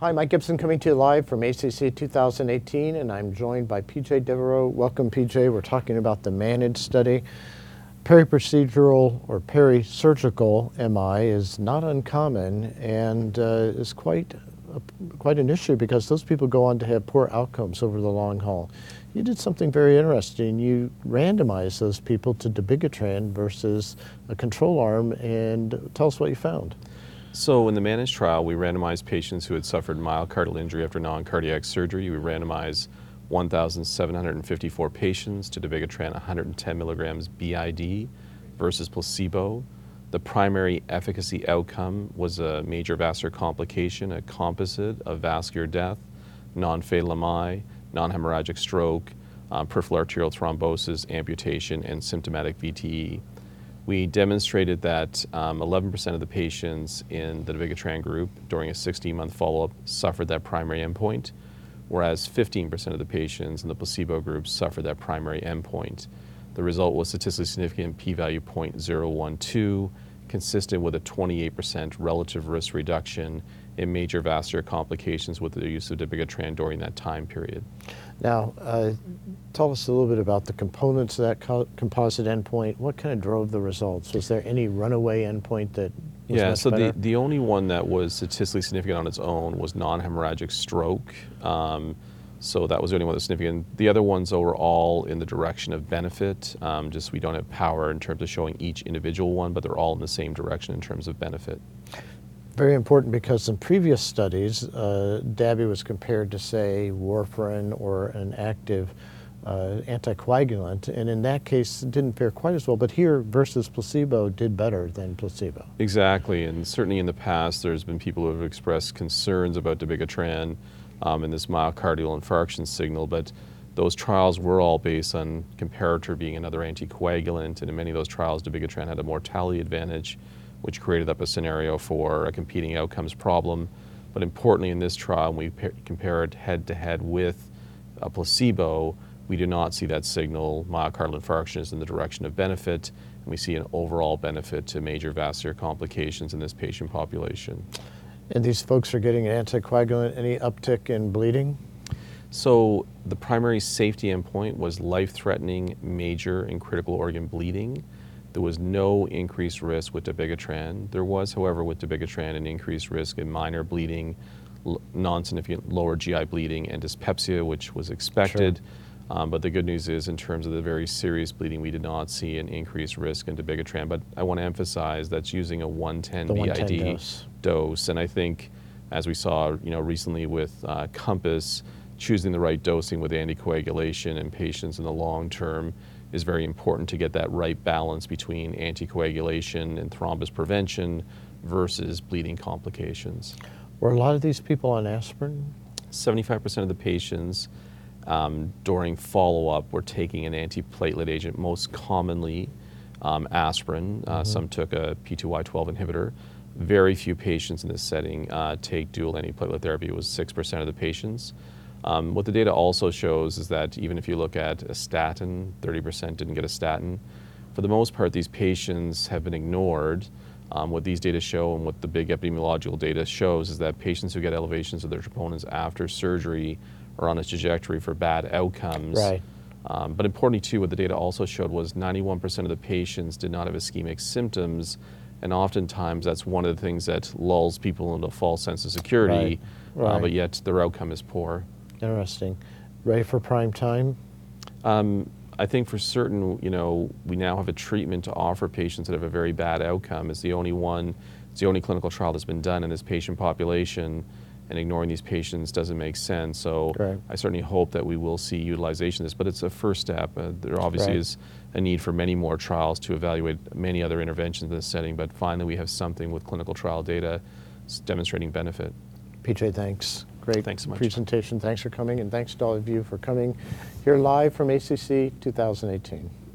Hi, Mike Gibson coming to you live from ACC 2018, and I'm joined by PJ Devereaux. Welcome, PJ. We're talking about the MANAGE study. Periprocedural or perisurgical MI is not uncommon and uh, is quite a, quite an issue because those people go on to have poor outcomes over the long haul. You did something very interesting. You randomized those people to dabigatran versus a control arm, and tell us what you found. So in the managed trial, we randomized patients who had suffered myocardial injury after non-cardiac surgery. We randomized 1,754 patients to dabigatran 110 milligrams BID versus placebo. The primary efficacy outcome was a major vascular complication, a composite of vascular death, non-fatal MI, non-hemorrhagic stroke, um, peripheral arterial thrombosis, amputation, and symptomatic VTE. We demonstrated that 11% um, of the patients in the dabigatran group during a 16-month follow-up suffered that primary endpoint, whereas 15% of the patients in the placebo group suffered that primary endpoint. The result was statistically significant p-value 0.012, consistent with a 28% relative risk reduction in major vascular complications with the use of dabigatran during that time period. Now, uh, tell us a little bit about the components of that co composite endpoint. What kind of drove the results? Was there any runaway endpoint that yeah, so better? the, the only one that was statistically significant on its own was non-hemorrhagic stroke. Um, so that was the only one that's significant. The other ones though were all in the direction of benefit. Um, just we don't have power in terms of showing each individual one, but they're all in the same direction in terms of benefit very important because in previous studies, uh, DABI was compared to, say, warfarin or an active uh, anticoagulant, and in that case, it didn't fare quite as well. But here, versus placebo, did better than placebo. Exactly, and certainly in the past, there's been people who have expressed concerns about dabigatran um, and this myocardial infarction signal, but those trials were all based on comparator being another anticoagulant, and in many of those trials, dabigatran had a mortality advantage which created up a scenario for a competing outcomes problem. But importantly, in this trial, we compare it head to head with a placebo, we do not see that signal. Myocardial infarction is in the direction of benefit, and we see an overall benefit to major vascular complications in this patient population. And these folks are getting an anticoagulant, any uptick in bleeding? So the primary safety endpoint was life-threatening major and critical organ bleeding. There was no increased risk with dabigatran. There was, however, with dabigatran an increased risk in minor bleeding, non-significant lower GI bleeding, and dyspepsia, which was expected. Sure. Um, but the good news is, in terms of the very serious bleeding, we did not see an increased risk in dabigatran. But I want to emphasize that's using a 110 the BID 110 dose. dose. And I think, as we saw, you know, recently with uh, Compass, choosing the right dosing with anticoagulation in patients in the long term is very important to get that right balance between anticoagulation and thrombus prevention versus bleeding complications. Were a lot of these people on aspirin? 75% of the patients um, during follow-up were taking an antiplatelet agent, most commonly um, aspirin. Uh, mm -hmm. Some took a P2Y12 inhibitor. Very few patients in this setting uh, take dual antiplatelet therapy. It was 6% of the patients. Um, what the data also shows is that even if you look at a statin, 30% didn't get a statin. For the most part, these patients have been ignored. Um, what these data show and what the big epidemiological data shows is that patients who get elevations of their troponins after surgery are on a trajectory for bad outcomes. Right. Um, but importantly too, what the data also showed was 91% of the patients did not have ischemic symptoms, and oftentimes that's one of the things that lulls people into a false sense of security, right. Right. Uh, but yet their outcome is poor. Interesting. Ready for prime time? Um, I think for certain, you know, we now have a treatment to offer patients that have a very bad outcome. It's the only one, it's the only clinical trial that's been done in this patient population, and ignoring these patients doesn't make sense. So right. I certainly hope that we will see utilization of this, but it's a first step. Uh, there obviously right. is a need for many more trials to evaluate many other interventions in this setting, but finally we have something with clinical trial data demonstrating benefit. PJ, thanks. Great thanks so much. presentation. Thanks for coming, and thanks to all of you for coming here live from ACC 2018.